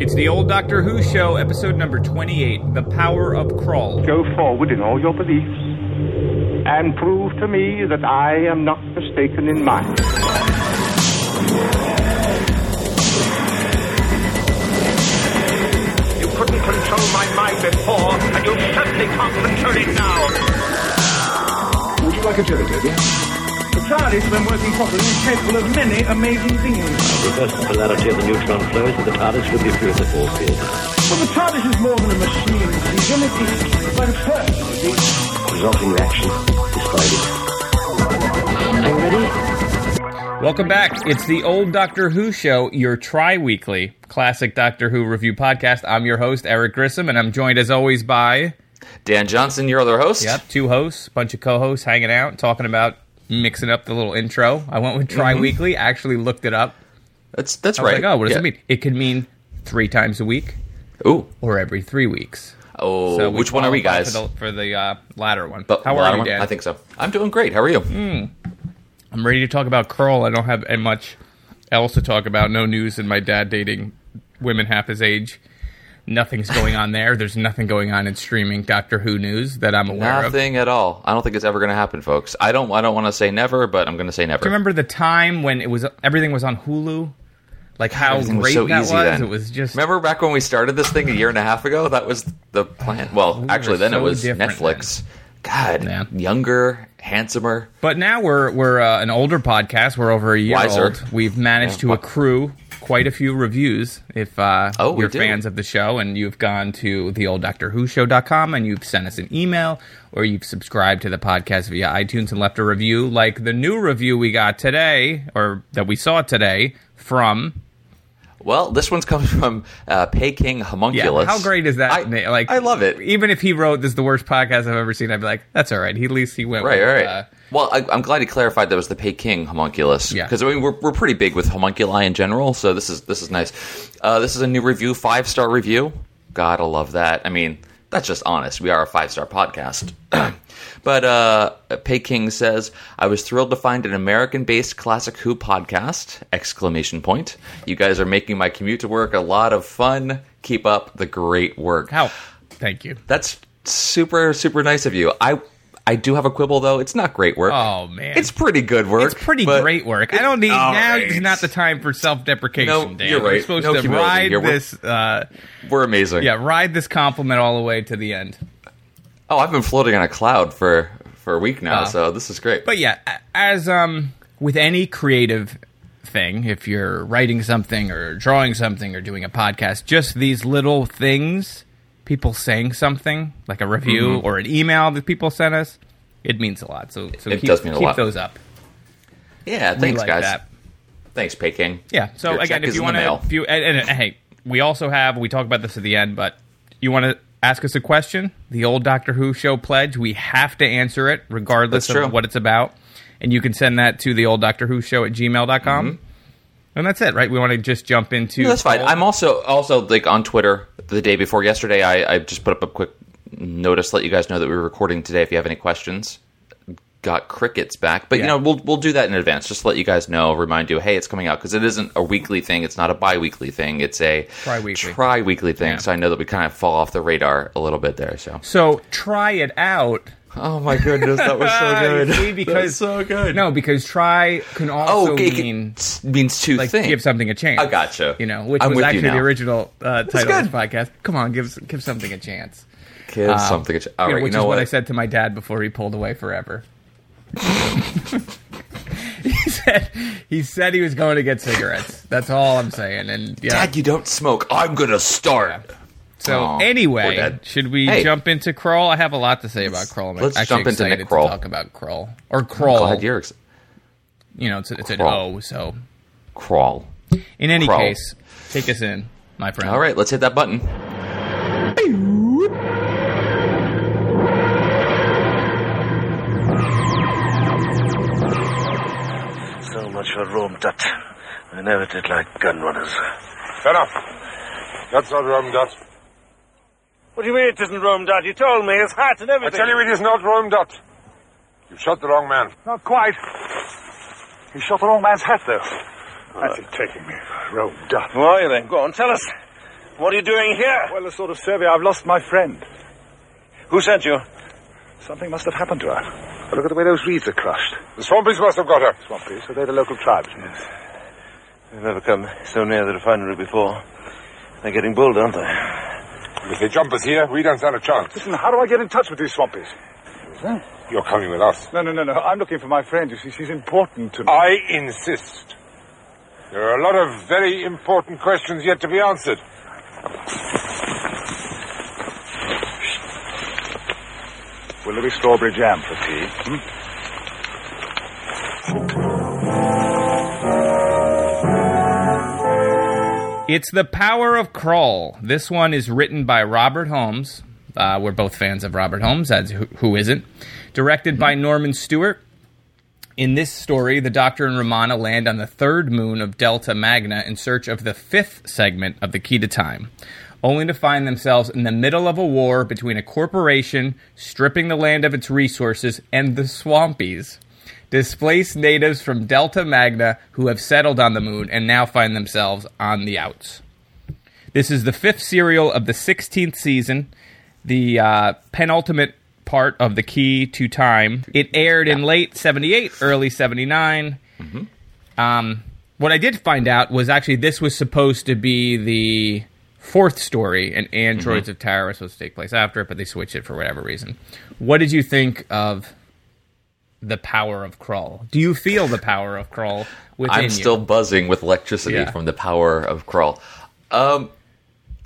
It's the old Doctor Who show, episode number 28 The Power of Kroll. Go forward in all your beliefs and prove to me that I am not mistaken in mine. You couldn't control my mind before, and you certainly can't control it now. Would you like a jelly, dear? The TARDIS, when working properly, is capable of many amazing things. reverse the polarity of the neutron flows and the TARDIS will be free of the force field. But the TARDIS is more than a machine, Stephen. It is like a person, you see. Resulting reaction is Are you ready? Welcome back. It's the old Doctor Who show, your tri weekly classic Doctor Who review podcast. I'm your host, Eric Grissom, and I'm joined as always by, Dan Johnson, your other host. yep, two hosts, bunch of co hosts hanging out, talking about mixing up the little intro. I went with tri weekly, actually looked it up. That's that's I was right. like, oh, what does Yeah. it mean? It could mean three times a week Ooh. or every three weeks. Oh, So which one are we, guys? For the, for the uh, latter one. But How are you, Dan? I think so. I'm doing great. How are you? I'm ready to talk about Kroll. I don't have much else to talk about. No news in my dad dating women half his age. Nothing's going on there. There's nothing going on in streaming Doctor Who news that I'm aware of. Nothing at all. I don't think it's ever going to happen, folks. I don't. I don't want to say never, but I'm going to say never. Do you remember the time when it was everything was on Hulu? Like how Everything was great so that easy was. then. It was just Remember back when we started this thing a year and a half ago? That was the plan. Well, actually, then so it was Netflix. God, Yeah. younger, handsomer. But now we're we're uh, an older podcast. We're over a year Wiser. old. We've managed Yeah. to accrue quite a few reviews. If uh, Oh, you're fans of the show and you've gone to theolddoctorwhoshow.com and you've sent us an email or you've subscribed to the podcast via iTunes and left a review, like the new review we got today or that we saw today from Well, this one's coming from uh, Peking yeah. Homunculus. How great is that? I, like I love it. Even if he wrote this is the worst podcast I've ever seen, I'd be like, that's all right. He, at least he went Right, with, right. Uh, well, I, I'm glad he clarified that was the Peking homunculus. Yeah. because I mean we're, we're pretty big with homunculi in general, so this is this is nice. Uh, this is a new review, five star review. Gotta love that. I mean, that's just honest. We are a five star podcast. but uh, Peking says, "I was thrilled to find an American based classic Who podcast!" Exclamation point! You guys are making my commute to work a lot of fun. Keep up the great work. how? Thank you. That's super super nice of you. I I do have a quibble though. It's not great work. Oh man, It's pretty good work. It's pretty great work. I don't need now. right. is not the time for self-deprecation. No, Dan. you're We're right. supposed No to humility ride. We're- this. Uh, We're amazing. yeah, ride this compliment all the way to the end. Oh, I've been floating on a cloud for for a week now, Oh. so this is great. But yeah, as um with any creative thing, if you're writing something or drawing something or doing a podcast, just these little things, people saying something like a review Mm-hmm. or an email that people sent us, it means a lot. So so It keep, does mean a keep those up. yeah, thanks like guys. that. Thanks, Peking. Yeah. So Your again, if you want to, if you and, and, hey, we also have we talk about this at the end, but you want to ask us a question, the old Doctor Who show pledge, we have to answer it regardless That's true. of what it's about, and you can send that to the old Doctor Who show at gmail.com. And that's it, right? We want to just jump into. Mm-hmm. No, that's fine. I'm also also like on Twitter the day before yesterday. I, I just put up a quick notice to let you guys know that we were recording today. If you have any questions, got crickets back, but Yeah. you know we'll we'll do that in advance. Just to let you guys know, remind you, hey, it's coming out because it isn't a weekly thing. It's not a bi-weekly thing. It's a Tri-weekly. tri-weekly thing. Yeah. So I know that we kind of fall off the radar a little bit there. So So try it out. Oh my goodness, that was so good. See, because so good. No, because try can also oh, it mean means two like things. give something a chance. I gotcha. You know, which I'm was actually the original uh, title of this podcast. Come on, give give something a chance. Give Um, something. A ch- all you know, right, which you know is what? what? I said to my dad before he pulled away forever. he said he said he was going to get cigarettes. That's all I'm saying. And yeah. Dad, you don't smoke. I'm gonna start. So Aw, poor anyway, should we Hey. jump into Kroll? I have a lot to say about Kroll. I'm let's actually jump into excited Nick Kroll. to talk about Kroll or Kroll. Glad you're ex- you know, it's, it's an O. So crawl. in any Kroll. case, take us in, my friend. All right, let's hit that button. So much for Rohm-Dutt. I never did like gun runners. Shut up. That's not Rohm-Dutt. What do you mean it isn't Rohm-Dutt? You told me his hat and everything. I everything. tell you it is not Rohm-Dutt. You shot the wrong man. Not quite. He shot the wrong man's hat, though. That's taking me for Rome Dot. Who are you then? Go on, tell us. What are you doing here? Well, a sort of survey. I've lost my friend. Who sent you? Something must have happened to her. Well, look at the way those reeds are crushed. The Swampies must have got her. Swampies, so they're the local tribes. They've never come so near the refinery before. They're getting bold, aren't they? If they jump us here, we don't stand a chance. Listen, how do I get in touch with these Swampies? You're coming with us. No, no, no, no. I'm looking for my friend. You see, she's important to me. I insist. There are a lot of very important questions yet to be answered. Will there be strawberry jam for tea? Hmm? It's The Power of Kroll. This one is written by Robert Holmes. Uh, we're both fans of Robert Holmes, as who, who isn't. Directed by Norman Stewart. In this story, the Doctor and Romana land on the third moon of Delta Magna in search of the fifth segment of the Key to Time, only to find themselves in the middle of a war between a corporation stripping the land of its resources and the Swampies displaced natives from Delta Magna who have settled on the moon and now find themselves on the outs. This is the fifth serial of the 16th season, the uh, penultimate part of the Key to Time. It aired in late 78, early 79. Um, what I did find out was actually this was supposed to be the fourth story, and Androids of Tara was supposed to take place after it, but they switched it for whatever reason. What did you think of the power of Kroll? Do you feel the power of Kroll within I'm you? still buzzing with electricity Yeah. from the power of Kroll. Um,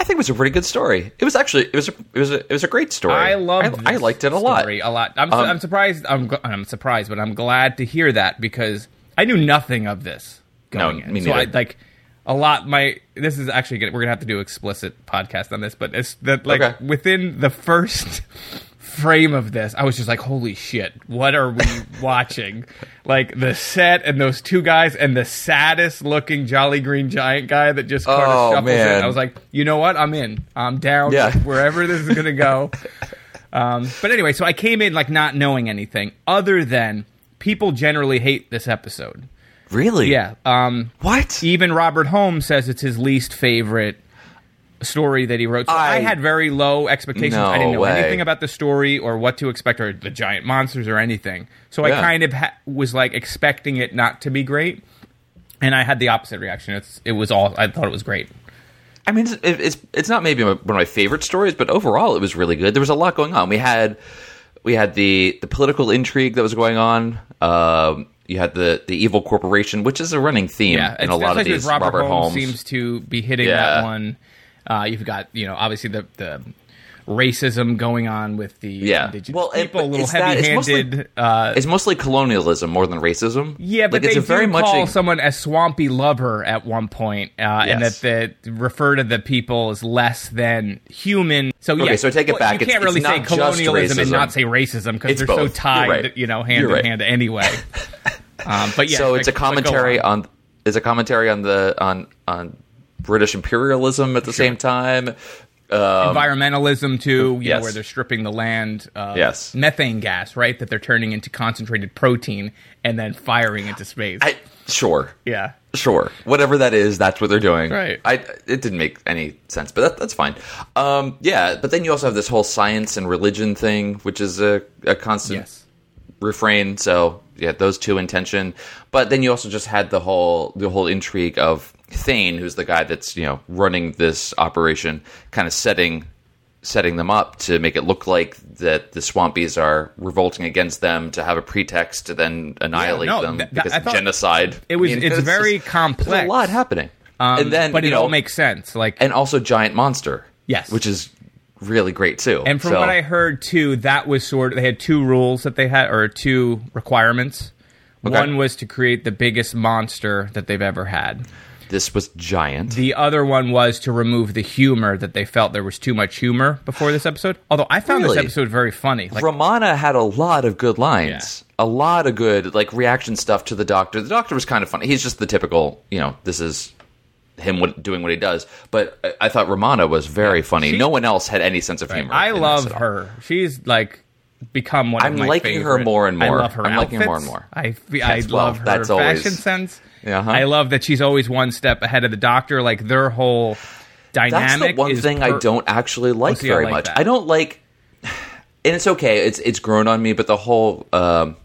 I think it was a pretty good story. It was actually it was a, it was a, it was a great story. I love. I, I liked it a lot. A lot. I'm, Um, I'm surprised. I'm, I'm surprised, but I'm glad to hear that because I knew nothing of this going No, in. me so I like a lot. My this is actually gonna, we're gonna have to do explicit podcast on this, but it's that like Okay. within the first frame of this, I was just like, holy shit, what are we watching? Like the set and those two guys and the saddest looking Jolly Green Giant guy that just kind Oh, of shuffles in. I was like, you know what? I'm in. I'm down Yeah. wherever this is gonna go. Um, but anyway, so I came in like not knowing anything other than people generally hate this episode. Really? Yeah. Um, What? even Robert Holmes says it's his least favorite story that he wrote. So I, I- had very low expectations. I didn't know way. anything about the story or what to expect or the giant monsters or anything. So I kind of ha- was like expecting it not to be great. And I had the opposite reaction. It's it was all I thought it was great. I mean, it's, it's it's not maybe one of my favorite stories, but overall, it was really good. There was a lot going on. We had we had the the political intrigue that was going on. Um, you had the the evil corporation, which is a running theme Yeah, in a lot of these. Robert, Robert, Holmes, Holmes seems to be hitting Yeah. that one. Uh, you've got you know obviously the the racism going on with the Yeah. indigenous Well, it- people, a little it's that- it's mostly- heavy-handed. uh, It's mostly colonialism more than racism. yeah, but like, it's they a very do much call a- someone a swampy lover at one point, uh, and that they refer to the people as less than human. So yeah, Okay, so take it well, back. You can't really it's say not colonialism and not say racism because they're so both. You're tied, right. you know, hand You're in right. hand anyway. um, but yeah, so it's a like- but go commentary on. on is a commentary on the on on British imperialism at the same time. Um, environmentalism too, you know, where they're stripping the land of Yes. methane gas, right? That they're turning into concentrated protein and then firing into space. I, sure, yeah. sure, whatever that is, that's what they're doing. Right. I it didn't make any sense, but that, that's fine. Um, yeah, but then you also have this whole science and religion thing, which is a, a constant Yes. refrain. So yeah, those two in tension. But then you also just had the whole the whole intrigue of Thane, who's the guy that's you know running this operation, kind of setting setting them up to make it look like that the Swampies are revolting against them to have a pretext to then annihilate no, them that- because thought genocide. it was- I mean, it's very just- complex. A lot happening, Um, and then but you it know, all makes sense. Like and also giant monster. Yes. which is really great too. And from So- what I heard too, that was sort of they had two rules that they had or two requirements. Okay. One was to create the biggest monster that they've ever had. This was giant. The other one was to remove the humor that they felt there was too much humor before this episode. Although I found Really? this episode very funny. Like Romana had a lot of good lines, a lot of good like reaction stuff to the doctor. The doctor was kind of funny. He's just the typical, you know, this is him doing what he does. But I, I thought Romana was very funny. She- no one else had any sense of humor. I love her. She's like become one I'm of my liking her favorite- more and more. I love her I'm liking her more and more. I I Yes, well, love her that's fashion always- sense. Uh-huh. I love that she's always one step ahead of the doctor. Like their whole dynamic. That's the one thing I don't actually like I very like much. that. I don't like, and it's okay. It's it's grown on me, but the whole um,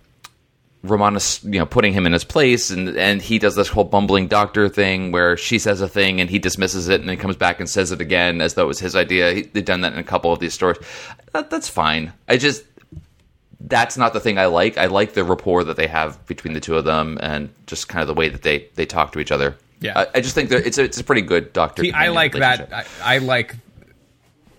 Romana's, you know, putting him in his place, and and he does this whole bumbling doctor thing where she says a thing and he dismisses it, and then comes back and says it again as though it was his idea. He, they've done that in a couple of these stories. That, that's fine. I just that's not the thing I like. I like the rapport that they have between the two of them, and just kind of the way that they they talk to each other. Yeah. I, I just think that it's a, it's a pretty good doctor. See, I like that. I, I like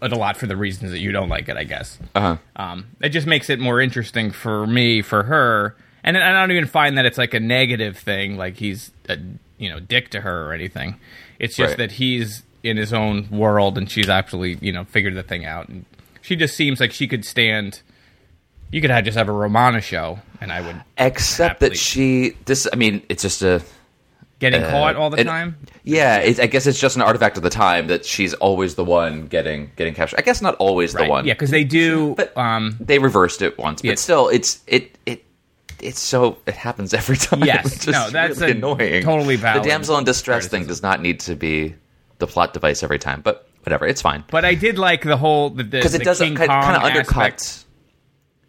it a lot for the reasons that you don't like it. I guess. Uh-huh. Um, it just makes it more interesting for me, for her, and I don't even find that it's like a negative thing. Like he's a you know dick to her or anything. It's just Right. that he's in his own world and she's actually you know figured the thing out. And she just seems like she could stand. You could have just have a Romana show, and I would Except happily- that she, this, I mean, it's just a. getting uh, caught all the it- time. Yeah, it, I guess it's just an artifact of the time that she's always the one getting getting captured. I guess not always the one. Yeah, because they do. But- um, they reversed it once, but Yeah. still, it's it it. It's so it happens every time. Yes. No, that's really annoying. totally valid The damsel in distress criticism. thing does not need to be the plot device every time, but whatever, it's fine but I did like the whole the because it doesn't King kind, kind of undercut.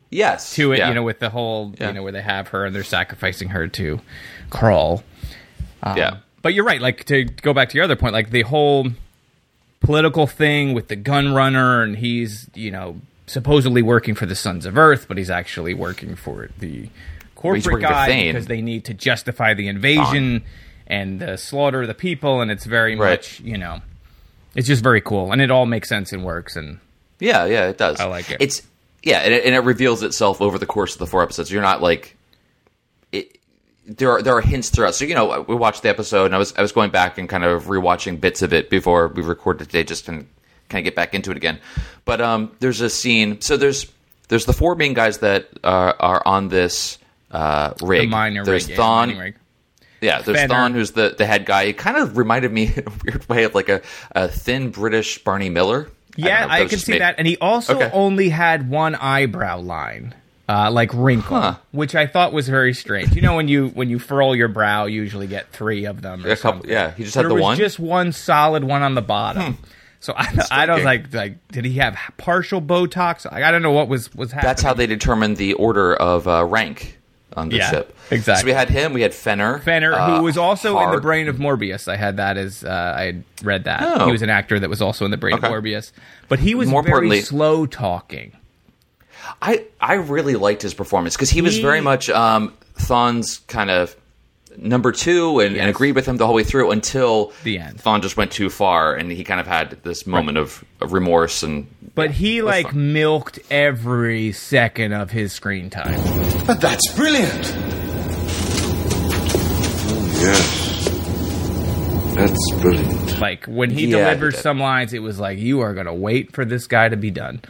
Yes, to it, yeah. you know, with the whole, Yeah. you know, where they have her and they're sacrificing her to Kroll. Um, yeah. But you're right. Like to go back to your other point, like the whole political thing with the gun runner, and he's, you know, supposedly working for the Sons of Earth, but he's actually working for the corporate guy because they need to justify the invasion and the slaughter of the people, and it's very Right. much, you know, it's just very cool, and it all makes sense and works, and Yeah, yeah, it does. I like it. It's yeah, and it, and it reveals itself over the course of the four episodes. You're not like it. There are there are hints throughout. So you know, we watched the episode, and I was I was going back and kind of rewatching bits of it before we recorded today, just to kind of get back into it again. But um, there's a scene. So there's there's the four main guys that are, are on this uh, rig. the minor there's rig, yeah, mining rig. Yeah, there's Fenner. Thawn, who's the, the head guy. He kind of reminded me in a weird way of like a, a thin British Barney Miller. Yeah, if I, can see me. that. And he also Okay. only had one eyebrow line, uh, like wrinkle, Huh. which I thought was very strange. You know, when you when you furl your brow, you usually get three of them. Or A couple- yeah, he just But had there the was one? Hmm. just one solid one on the bottom. So I, I don't like like did he have partial Botox? I, I don't know what was was happening. That's how they determined the order of uh, rank on the Yeah, ship. exactly. So we had him. We had Fenner. Fenner, uh, who was also in the brain of Morbius. I had that as uh, I had read that Oh. he was an actor that was also in the brain Okay. of Morbius, but he was More very slow talking. I I really liked his performance because he was very much um, Thawn's kind of number two and, and agreed with him the whole way through until The end. Thawn just went too far and he kind of had this moment of, of remorse and But he like fine. milked every second of his screen time. But that's brilliant. Oh, yes. That's brilliant. Like when he Yeah, delivered he some lines, it was like you are gonna wait for this guy to be done.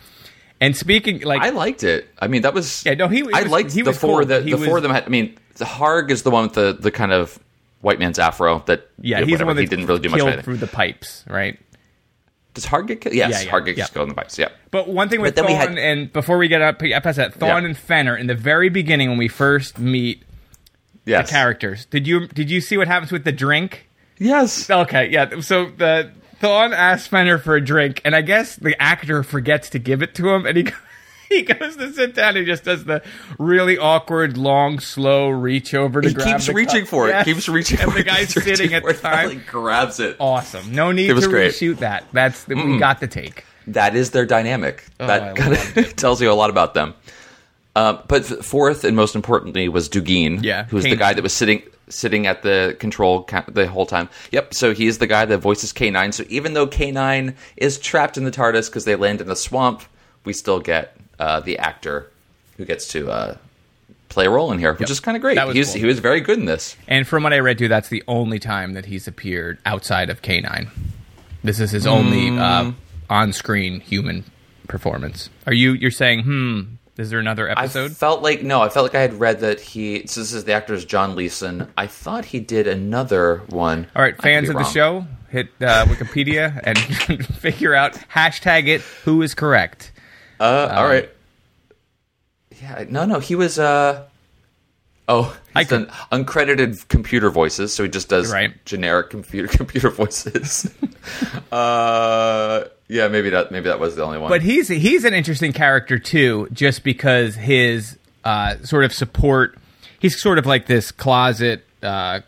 And speaking like I liked it. I mean, that was Yeah, no, he- he I was- liked he the was four cool. that the was- four of them had. I mean, the Harg is the one with the the kind of white man's afro that yeah, did he's the one that he didn't really do much. of killed through the pipes, right? Does Harg get killed? Yes, Yeah, yeah, gets yeah. killed in the pipes. Yeah. But one thing with Thawn, had- and before we get up past that, Thawn Yeah. and Fenner in the very beginning when we first meet Yes. the characters. Did you did you see what happens with the drink? Yes. Okay, yeah. So the Thawn asks Fenner for a drink, and I guess the actor forgets to give it to him, and he he goes to sit down. and He just does the really awkward, long, slow reach over to grab it. He grab. keeps the reaching cup. for it. Keeps reaching and for the it. guy's keeps reaching sitting at the time. Grabs it. Awesome. No need to great. reshoot that. That's the, we got the take. That is their dynamic. Oh, that kind of tells you a lot about them. Uh, but fourth and most importantly was Dugeen, Yeah, who's the K9. guy that was sitting sitting at the control ca- the whole time. Yep. So he is the guy that voices K9. So even though K9 is trapped in the TARDIS because they land in the swamp, we still get uh, the actor who gets to uh, play a role in here, which Yep. is kind of great. Was he, was, cool. he was very good in this. And from what I read too, that's the only time that he's appeared outside of K9. This is his only uh, on-screen human performance. Are you you're saying, hmm? Is there another episode? I felt like no, I felt like I had read that he. So this is the actor's John Leeson. I thought he did another one. All right, fans of the show, hit uh, Wikipedia and figure out hashtag it. Who is correct? Uh, all right. Yeah, no, no, he was. uh Oh, he's done uncredited computer voices, so he just does Right. generic computer computer voices. uh, yeah, maybe that maybe that was the only one. But he's he's an interesting character too, just because his uh, sort of support. He's sort of like this closet uh,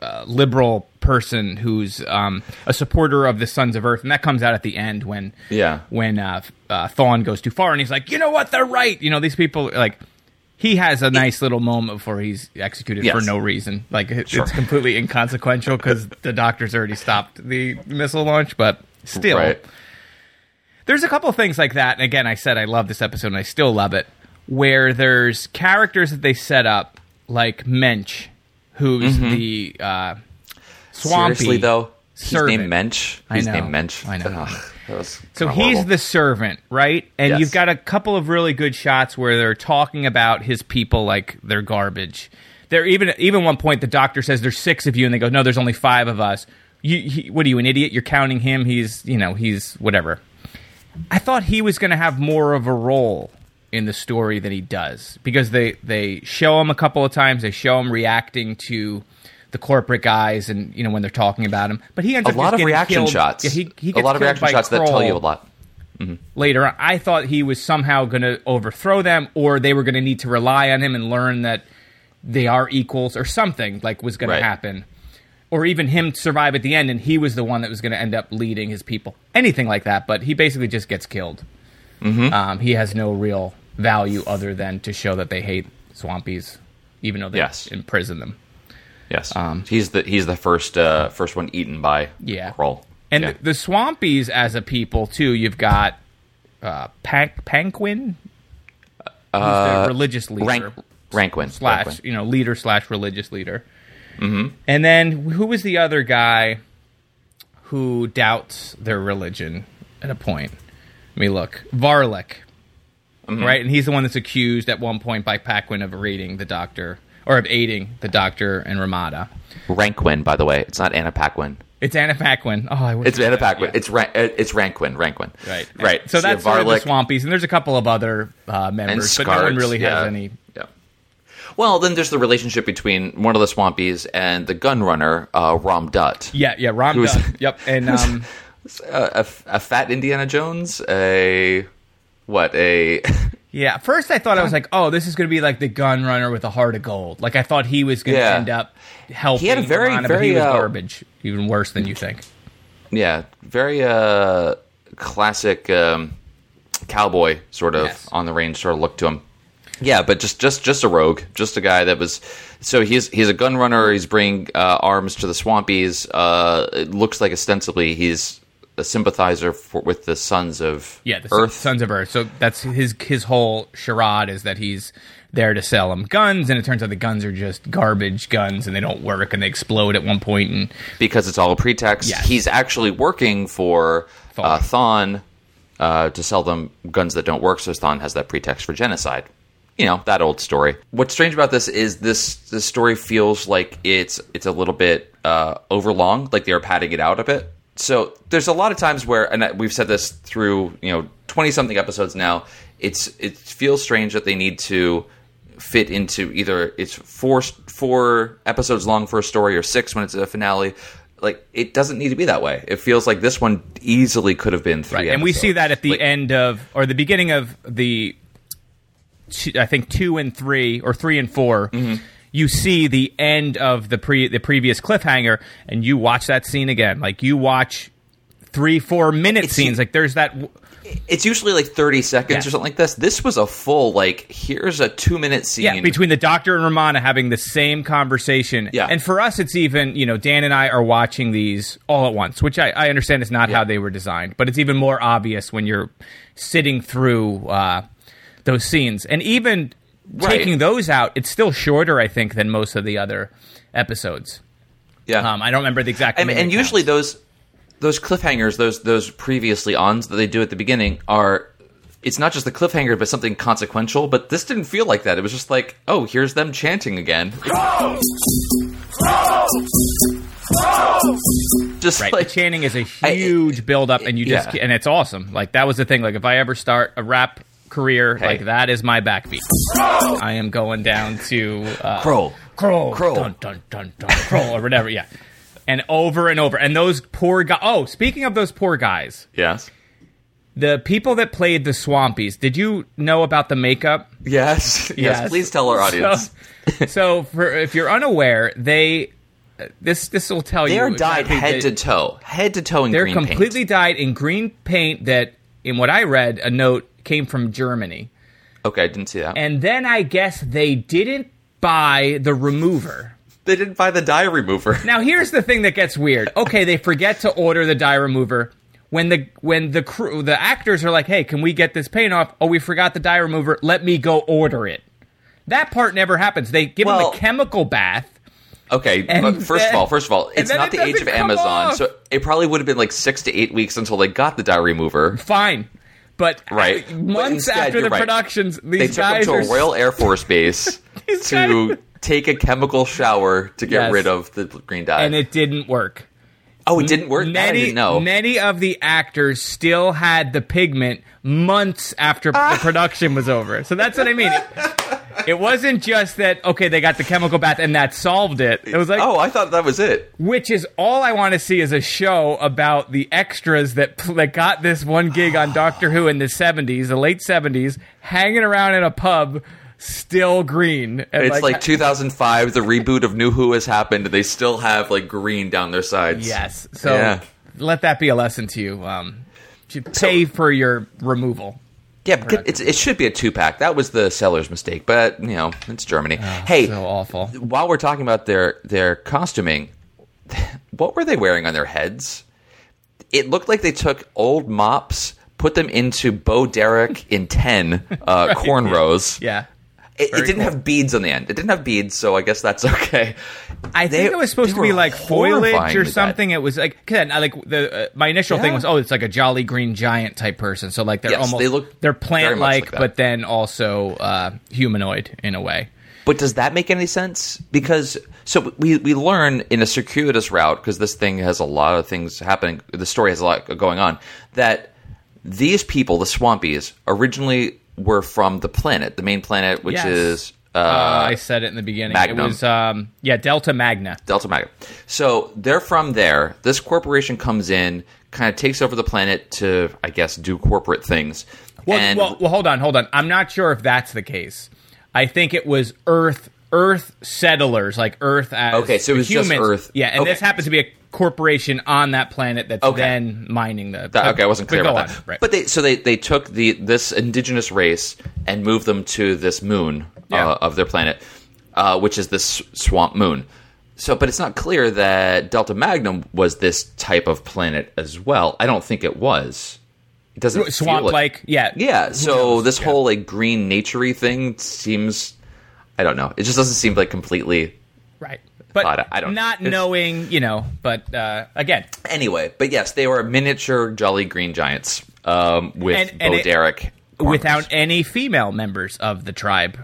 uh, liberal person who's um, a supporter of the Sons of Earth, and that comes out at the end when Yeah. when uh, uh, Thawn goes too far, and he's like, you know what, they're right. You know, these people like. He has a nice little moment before he's executed for no reason. Like it, Sure. it's completely inconsequential because the doctor's already stopped the missile launch. But still, right. there's a couple of things like that. And again, I said I love this episode and I still love it, where there's characters that they set up, like Mensch, who's the uh, swampy. Mm-hmm. Seriously though, he's servant. named Mensch. I He's know. named Mensch. I know. Ugh, So he's horrible. the servant, right? And Yes. you've got a couple of really good shots where they're talking about his people like they're garbage. There even even one point the doctor says there's six of you, and they go, no, there's only five of us. You, he, what are you, an idiot? You're counting him. He's you know he's whatever. I thought he was going to have more of a role in the story than he does because they they show him a couple of times. They show him reacting to the corporate guys, and you know when they're talking about him. But he ends up a up lot of reaction killed- shots. Yeah, he, he a lot of reaction shots that tell you a Kroll lot. Mm-hmm. later on. I thought he was somehow going to overthrow them, or they were going to need to rely on him and learn that they are equals, or something like was going Right. to happen, or even him survive at the end, and he was the one that was going to end up leading his people. Anything like that, but he basically just gets killed. Mm-hmm. Um, he has no real value other than to show that they hate swampies, even though they Yes. imprison them. Yes, he's the he's the first uh, first one eaten by Um, Yeah. Kroll. And Yeah. the, the Swampies as a people too. You've got uh, Pank, Panquin, the religious leader Rank, Ranquin slash you know leader slash religious leader. Mm-hmm. And then who was the other guy who doubts their religion at a point? Let me look. Varlik, Mm-hmm. right? And he's the one that's accused at one point by Paquin of raiding the doctor or of aiding the doctor and Romana. Ranquin, by the way, it's not Anna Paquin. It's Anna Paquin. Oh, I wish It's Anna Paquin. yeah. It's Ran- uh, it's Ranquin. Ranquin. Right. Right. So you that's of the Swampies, and there's a couple of other uh, and members, but no one really yeah. has any. Yeah. Well, then there's the relationship between one of the Swampies and the gun runner, uh, Rohm-Dutt. Yeah, yeah, Rohm-Dutt. Yep, and um, A, a, a fat Indiana Jones, a what a yeah. First, I thought I was like, oh, this is going to be like the gun runner with a heart of gold. Like I thought he was going to Yeah. end up helping. He had a very, Ramada, but he very, was uh, garbage, even worse than you think. yeah, very uh classic um, cowboy sort of Yes. on the range sort of look to him. Yeah, but just just just a rogue, just a guy that was. So he's he's a gun runner. He's bringing uh, arms to the Swampies. Uh, it looks like ostensibly he's a sympathizer for, with the Sons of Yeah, the Earth. Sons of Earth. So that's his his whole charade is that he's there to sell them guns, and it turns out the guns are just garbage guns, and they don't work, and they explode at one point, and because it's all a pretext. Yes. He's actually working for Thawn. uh, Thawn uh, to sell them guns that don't work, so Thawn has that pretext for genocide. You know that old story. What's strange about this is this this story feels like it's it's a little bit uh, overlong, like they're padding it out a bit. So there's a lot of times where, and we've said this through you know twenty something episodes now. It's it feels strange that they need to fit into either it's four four episodes long for a story or six when it's a finale. Like it doesn't need to be that way. It feels like this one easily could have been three. right, and we see that at the Like- end of or the beginning of the, two, I think two and three or three and 4 Mm-hmm. You see the end of the pre the previous cliffhanger, and you watch that scene again. Like you watch three four minute It's- scenes. Like there's that. w- It's usually like thirty seconds Yeah. or something like this. This was a full like here's a two minute scene. Yeah, between the doctor and Romana having the same conversation. Yeah. And for us, it's even, you know, Dan and I are watching these all at once, which I, I understand is not how they were designed, but it's even more obvious when you're sitting through uh, those scenes. And even Right. taking those out, it's still shorter, I think, than most of the other episodes. yeah, Um, I don't remember the exact and, minute and usually counts. those those cliffhangers, those those previously ons that they do at the beginning are. It's not just the cliffhanger, but something consequential. But this didn't feel like that. It was just like, oh, here's them chanting again. just Right, like the chanting is a huge build up, and you just yeah. and it's awesome. Like that was the thing. Like if I ever start a rap career, Hey. like that is my backbeat. I am going down to uh, Crow. Crow, Crow. dun dun dun dun, Crow, or whatever. Yeah, and over and over. And those poor guys. Oh, speaking of those poor guys, Yes. the people that played the Swampies. Did you know about the makeup? Yes. Yes. Yes. Please tell our audience. So, so for, if you're unaware, they this this will tell they you they are dyed head to toe, head to toe in They're completely paint. dyed in green paint. That, in what I read, a note came from Germany, Okay, I didn't see that. and then I guess they didn't buy the remover. they didn't buy the dye remover. Now here's the thing that gets weird. Okay, they forget to order the dye remover. When the when the crew the actors are like, "Hey, can we get this paint off?" Oh, we forgot the dye remover. Let me go order it. That part never happens. They give Well- them a chemical bath. Okay, And but first then- of all, first of all, it's not it the age of Amazon, off. so it probably would have been like six to eight weeks until they got the dye remover. Fine, but Right. months instead, after the right. productions, these They took guys to are a Royal Air Force base to guys- take a chemical shower to get Yes. rid of the green dye. and it didn't work. oh, it didn't work. Many, didn't know. many of the actors still had the pigment months after the production was over. So that's what I mean. It, wasn't just that okay, they got the chemical bath and that solved it. It was like, oh, I thought that was it. which is all I want to see is a show about the extras that that got this one gig on Doctor Who in the seventies, the late seventies, hanging around in a pub, still green. It's like, 2005. The reboot of New Who has happened. They still have like green down their sides. yes. So Yeah. let that be a lesson to you. Um, to pay for your removal. Yeah, but it's, it should be a two pack. That was the seller's mistake, but you know it's Germany. hey, So awful. while we're talking about their their costuming, what were they wearing on their heads? It looked like they took old mops, put them into Bo Derek in ten uh, cornrows. Yeah. It, it didn't cool. have beads on the end. It didn't have beads, so I guess that's okay. I They- think it was supposed to be like foliage or with that. something. It was like, cause I- like the uh, my initial thing was, oh, it's like a jolly green giant type person. So like they're Yes, almost they look they're plant much like, like but then also uh, humanoid in a way. But does that make any sense? Because so we we learn in a circuitous route because this thing has a lot of things happening. The story has a lot going on that these people, the Swampies, originally were from the planet, the main planet, which Yes. is Uh, uh, I said it in the beginning. Magnum. It was um, yeah, Delta Magna. Delta Magna. So they're from there. This corporation comes in, kind of takes over the planet to, I guess, do corporate things. Well, and well, well, hold on, hold on. I'm not sure if that's the case. I think it was Earth Earth settlers, like Earth as Okay, so it was just. Earth. Yeah, and Okay. this happens to be a corporation on that planet that's Okay. then mining the. That- okay, I wasn't clear about on, that. Right. But they so they they took the this indigenous race and moved them to this moon Yeah. uh, of their planet, uh, which is this swamp moon. So, but it's not clear that Delta Magnum was this type of planet as well. I don't think it was. It doesn't swamp like yeah Yeah. So this Yeah. whole like green naturey thing seems. I don't know. It just doesn't seem like completely right. But Thought- I don't- not knowing, you know. But uh, again, Anyway, but yes, they were miniature jolly green giants um, with And- and Bo it- Derek without any female members of the tribe.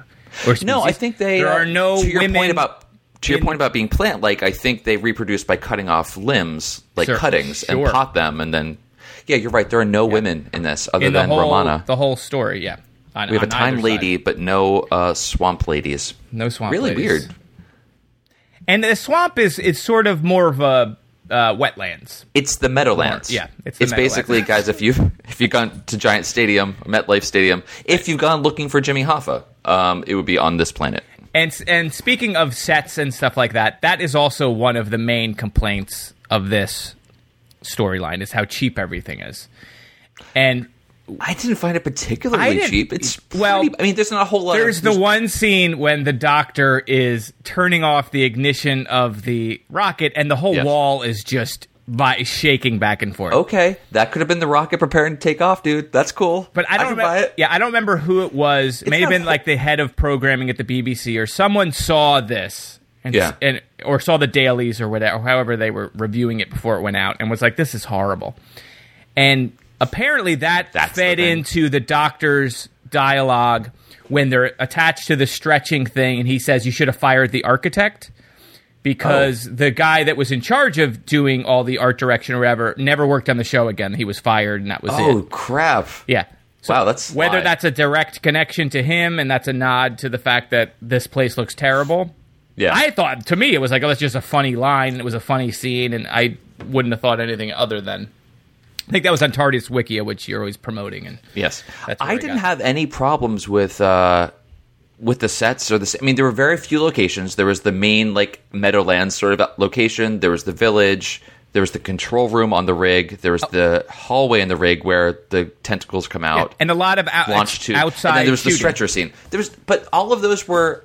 Or No, I think they. There uh, are no to your women point about to your in- point about being plant like. I think they reproduce by cutting off limbs, like Sure, cuttings, and pot them, and then. Yeah, you're right. There are no women in this other in than whole Romana. the whole story. Yeah, On- we have a time lady, side. but no uh, swamp ladies. no swamp. really ladies. weird. And the swamp is it's sort of more of a uh, wetlands. It's the Meadowlands. Yeah, it's the basically, Meadowlands. guys. If you if you've gone to Giant Stadium, MetLife Stadium, if you've gone looking for Jimmy Hoffa, um, it would be on this planet. And and speaking of sets and stuff like that, that is also one of the main complaints of this storyline is how cheap everything is. And I didn't find it particularly cheap. It's well, pretty, I mean, there's not a whole lot. there's of, the one scene when the doctor is turning off the ignition of the rocket and the whole Yes. wall is just vi- shaking back and forth. Okay, that could have been the rocket preparing to take off, dude. That's cool. But I don't remember. buy it. Yeah, I don't remember who it was. It may have been like the head of programming at the BBC or someone saw this and, Yeah. and or saw the dailies or whatever, or however they were reviewing it before it went out, and was like, "This is horrible." And apparently, that That's fed the into the doctor's dialogue when they're attached to the stretching thing, and he says, "You should have fired the architect." Because Oh. the guy that was in charge of doing all the art direction or whatever never worked on the show again. He was fired, and that was oh, it. Oh crap! Yeah. wow, that's Whether sly. that's a direct connection to him and that's a nod to the fact that this place looks terrible. yeah. I thought to me it was like, oh, it's just a funny line. It was a funny scene, and I wouldn't have thought anything other than. I think that was on TARDIS Wikia, which you're always promoting, and Yes, I I didn't have any problems with uh, with the sets or the. I mean, there were very few locations. There was the main like Meadowlands sort of location. There was the village. There was the control room on the rig. There was the hallway in the rig where the tentacles come out. and a lot of out, longitude. outside. and then there was the stretcher scene. There was, but all of those were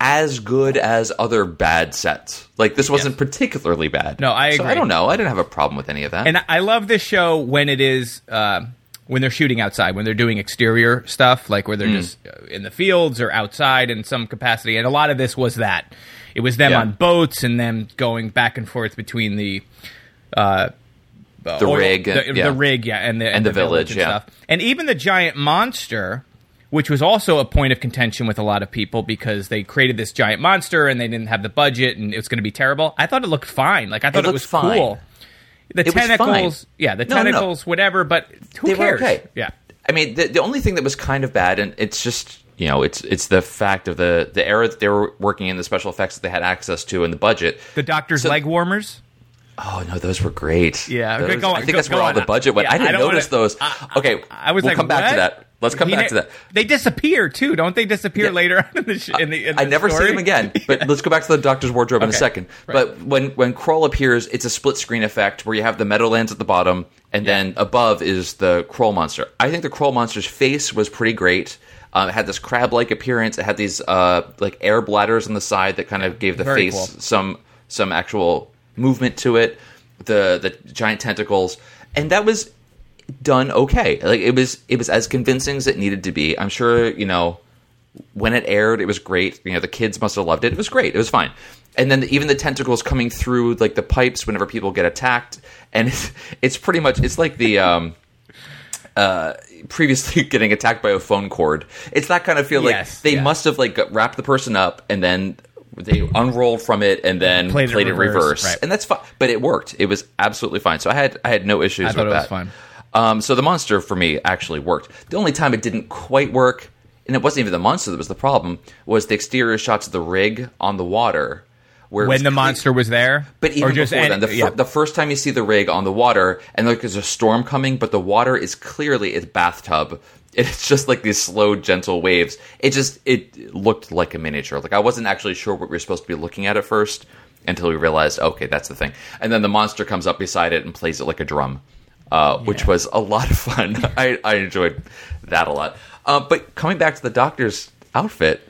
as good as other bad sets. Like this wasn't particularly bad. No, I So I don't know. I didn't have a problem with any of that. And I love this show when it is uh, when they're shooting outside, when they're doing exterior stuff, like where they're Hmm. just uh, in the fields or outside in some capacity. And a lot of this was that it was them Yeah. on boats and them going back and forth between the. Uh, The oil- rig, the, yeah. the rig, yeah, and the And the village, and yeah. stuff. and even the giant monster, which was also a point of contention with a lot of people because they created this giant monster and they didn't have the budget and it was going to be terrible. I thought it looked fine. Like I thought it, looked was fine. cool. The It tentacles, yeah, the No, no, no. tentacles, whatever. But who they cares? okay. Yeah, I mean, the, the only thing that was kind of bad, and it's just you know, it's it's the fact of the the era that they were working in, the special effects that they had access to, and the budget. the doctor's So- leg warmers. Oh no, those were great. Yeah, Those- okay, on, I think go- that's go where all the budget went. Yeah, I didn't I notice wanna- those. okay, I was we'll like, come back to that. Let's come He back ne- to that. They disappear too, don't they? Disappear Yeah. later on in the, sh- in the. In I never story? see them again. But let's go back to the Doctor's wardrobe in a second. Right. But when when Kroll appears, it's a split screen effect where you have the Meadowlands at the bottom, and then above is the Kroll monster. I think the Kroll monster's face was pretty great. Um, it had this crab-like appearance. It had these uh, like air bladders on the side that kind of gave the Very face cool. some some actual movement to it. The the giant tentacles, and that was done okay. Like it was it was as convincing as it needed to be. I'm sure you know when it aired, it was great. You know, the kids must have loved it. It was great. It was fine. And then even the tentacles coming through like the pipes whenever people get attacked, and it's, it's pretty much it's like the um, uh, previously getting attacked by a phone cord. It's that kind of feel. Like they yeah. must have like wrapped the person up and then they unrolled from it and then Played played, it reverse, reverse, right. and that's fine. But it worked. It was absolutely fine. So I had I had no issues I thought with it was that. fine. Um, so the monster for me actually worked. The only time it didn't quite work, and it wasn't even the monster that was the problem, was the exterior shots of the rig on the water. Where when the monster was there, but even or just before any- then, the, yeah. the first time you see the rig on the water, and like there's a storm coming, but the water is clearly its bathtub. It's just like these slow, gentle waves. It just it looked like a miniature. Like I wasn't actually sure what we were supposed to be looking at at first until we realized, okay, that's the thing. And then the monster comes up beside it and plays it like a drum, uh, which was a lot of fun. I, I enjoyed that a lot. Uh, but coming back to the doctor's outfit,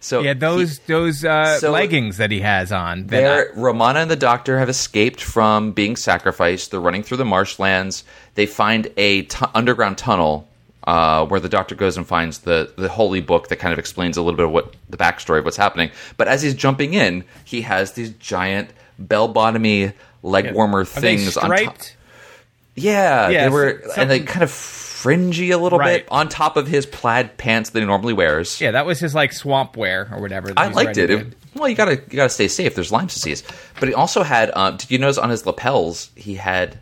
so yeah, those those uh, so- leggings that he has on. there, Romana and the Doctor have escaped from being sacrificed. They're running through the marshlands. They find a underground tunnel uh, where the Doctor goes and finds the the holy book that kind of explains a little bit of what the backstory of what's happening. But as he's jumping in, he has these giant bell bottomy leg warmer things on top. Yeah, Yeah, they were, so- and they kind of fringy a little Right. bit on top of his plaid pants that he normally wears. Yeah, that was his like swamp wear or whatever. that I liked it. It- Well, you gotta you gotta stay safe. There's Lyme disease, but he also had. Um, did you notice on his lapels he had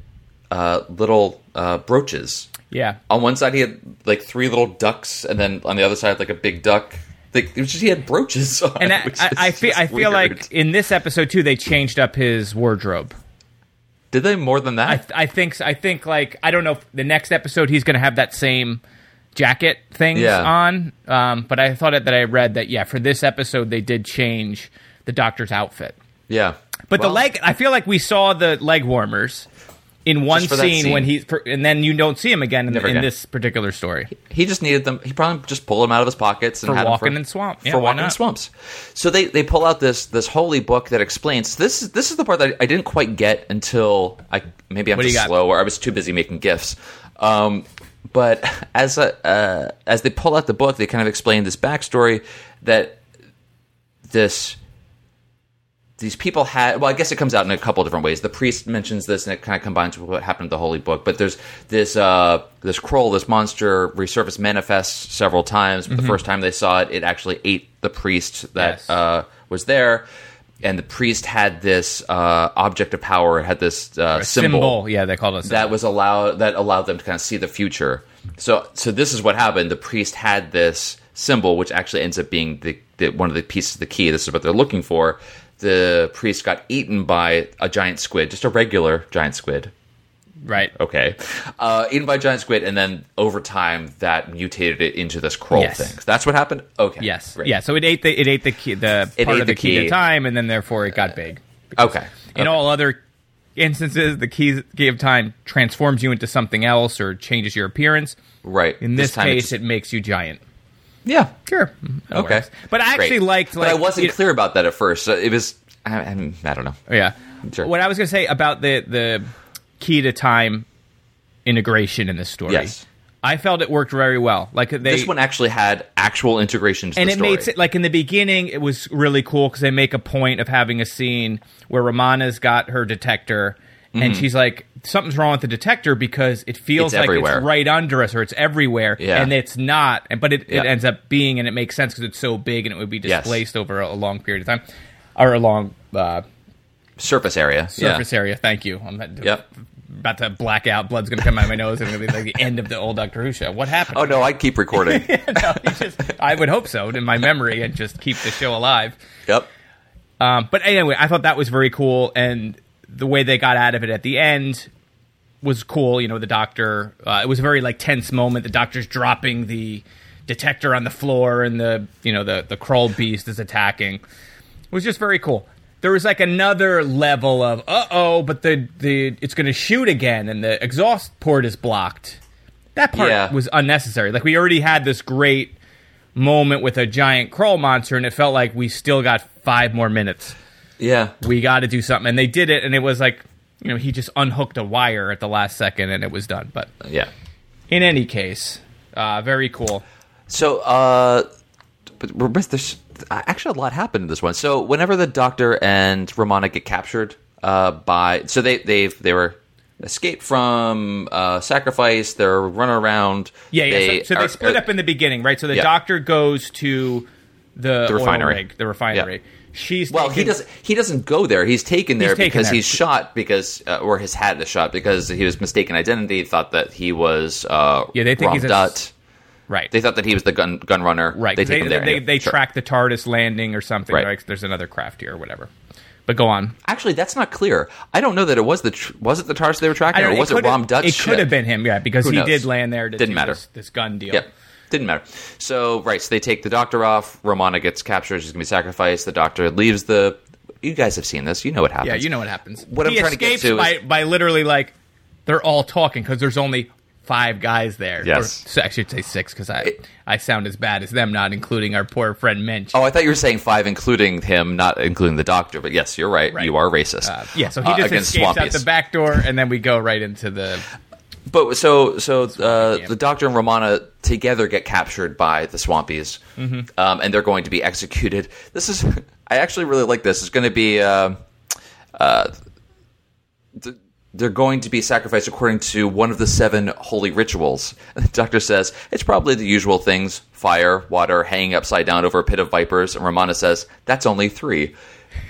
uh, little uh, brooches? Yeah, On one side he had like three little ducks, and then on the other side like a big duck. Like, it was just, he had brooches on. and I, I, I feel I feel weird. like in this episode too they changed up his wardrobe. Did they more than that? I, th- I think I think like I don't know if the next episode he's going to have that same jacket things Yeah. on. Um, but I thought it, that I read that yeah for this episode they did change the doctor's outfit. yeah, But the leg I feel like we saw the leg warmers in one for that scene, when he's he and then you don't see him again in, again. this particular story. He just needed them. He probably just pulled them out of his pockets and For had walking in swamp. Yeah, for walking in swamps. So they they pull out this this holy book that explains. This is this is the part that I didn't quite get until I maybe I'm What just slow or I was too busy making gifts. Um, but as a, uh, as they pull out the book, they kind of explain this backstory that this these people had well i guess it comes out in a couple different ways the priest mentions this and it kind of combines with what happened in the holy book but there's this uh this Kroll this monster resurfaced manifests several times but the first time they saw it it actually ate the priest that Yes. uh was there and the priest had this uh, object of power, it had this uh, A symbol, Yeah, they called it a that was allow that allowed them to kind of see the future. So so this is what happened. The priest had this symbol, which actually ends up being the, the one of the pieces of the key. This is what they're looking for. The priest got eaten by a giant squid, just a regular giant squid. right. Okay, uh, eaten by a giant squid, and then over time that mutated it into this Kroll Yes. thing. That's what happened. Okay, Yes. Yeah. So it ate the it ate the key the It part of the, the key, key. to time, and then therefore it got big. Okay. In all other instances, the key, key of time transforms you into something else or changes your appearance. Right. In this, time case, it makes you giant. Yeah. Sure. Mm-hmm. That Okay. works. But I actually Great. liked. Like, but I wasn't clear about that at first. So it was. I, I, I don't know. Oh, yeah. Sure. What I was going to say about the the key to time integration in this story. Yes. I felt it worked very well. Like they this one actually had actual integration to and it story. made it like in the beginning it was really cool because they make a point of having a scene where Romana's got her detector and she's like something's wrong with the detector because it feels Mm-hmm. It's like everywhere. it's right under us or it's everywhere Yeah. and it's not but it, Yeah. it ends up being and it makes sense because it's so big and it would be Yes. displaced over a, long period of time or a long uh, surface area. surface area thank you I'm not- Yep. about to black out blood's gonna come out of my nose and it's gonna be like the end of the old Doctor Who show what happened Oh no, I keep recording. no, just, I would hope so in my memory and just keep the show alive. yep. Um, but anyway, I thought that was very cool, and the way they got out of it at the end was cool. You know, the doctor. Uh, it was a very like tense moment. The doctor's dropping the detector on the floor, and the you know the the Kroll beast is attacking. It was just very cool. There was like another level of uh oh, but the the it's going to shoot again, and the exhaust port is blocked. That part Yeah. was unnecessary. Like we already had this great moment with a giant Kroll monster, and it felt like we still got five more minutes. Yeah. We got to do something, and they did it, and it was like, you know, he just unhooked a wire at the last second, and it was done. But Yeah. in any case, uh, very cool. So, uh, but we're this. Actually, a lot happened in this one. So, whenever the Doctor and Romana get captured uh, by, so they they they were escaped from uh, sacrifice. They're running around. Yeah, yeah. so, so they are- split uh, up in the beginning, right? So the yeah. doctor goes to the, The refinery. rig, the refinery. Yeah. She's Well, he doesn't. He doesn't go there. He's taken there He's taken because there. he's shot because, uh, or his hat is shot because he was mistaken identity. Thought that he was. Uh, Yeah, they think he's a- right. They thought that he was the gun gun runner. Right. They They, take him there. they, anyway. they Sure. track the TARDIS landing or something, Right. right? there's another craft here or whatever. But go on. Actually, that's not clear. I don't know that it was the tr- was it the TARDIS they were tracking, or was it, could've- Rohm-Dutt? It could have been him, yeah, because Who he knows? did land there to Didn't do matter. This, this gun deal. Yep. Didn't matter. So right, so they take the doctor off. Romana gets captured. She's gonna be sacrificed. The doctor leaves the. You guys have seen this. You know what happens. Yeah, you know what happens. What I'm he trying to get escapes to by, is- by literally like they're all talking because there's only five guys there. Yes. Or, I should say six because I I sound as bad as them, not including our poor friend Mensch. Oh, I thought you were saying five, including him, not including the doctor. But yes, you're right. Right. You are racist. Uh, yeah, so he Uh, just against escapes out the back door, and then we go right into the. But so so uh, the Doctor and Romana together get captured by the Swampies, Mm-hmm. um, and they're going to be executed. This is I actually really like this. It's going to be uh, uh, th- they're going to be sacrificed according to one of the seven holy rituals. And the Doctor says it's probably the usual things: fire, water, hanging upside down over a pit of vipers. And Romana says that's only three.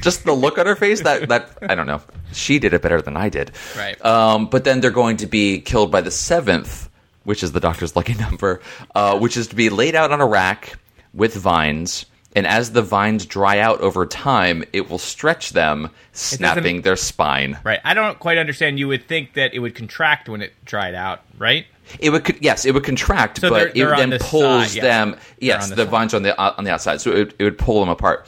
Just the look on her face that that I don't know. She did it better than I did. Right. Um, but then they're going to be killed by the seventh, which is the doctor's lucky number, uh, which is to be laid out on a rack with vines. And as the vines dry out over time, it will stretch them, snapping their spine. Right. I don't quite understand. You would think that it would contract when it dried out, right? It would, yes, it would contract, So but they're- it they're on then the pulls side, them. Yes, the the, vines on the uh, on the outside, so it, it would pull them apart.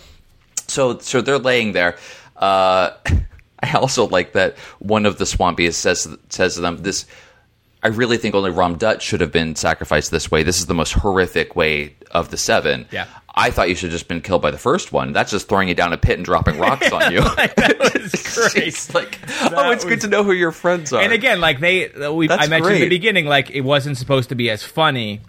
So, so they're laying there. Uh, I also like that one of the Swampies says says to them, "This, I really think only Rohm-Dutt should have been sacrificed this way. This is the most horrific way of the seven. Yeah. I thought you should have just been killed by the first one. That's just throwing you down a pit and dropping rocks on you. that was great. It's like, That oh, it's was- good to know who your friends are. And again, like they, we, I mentioned in the beginning, like it wasn't supposed to be as funny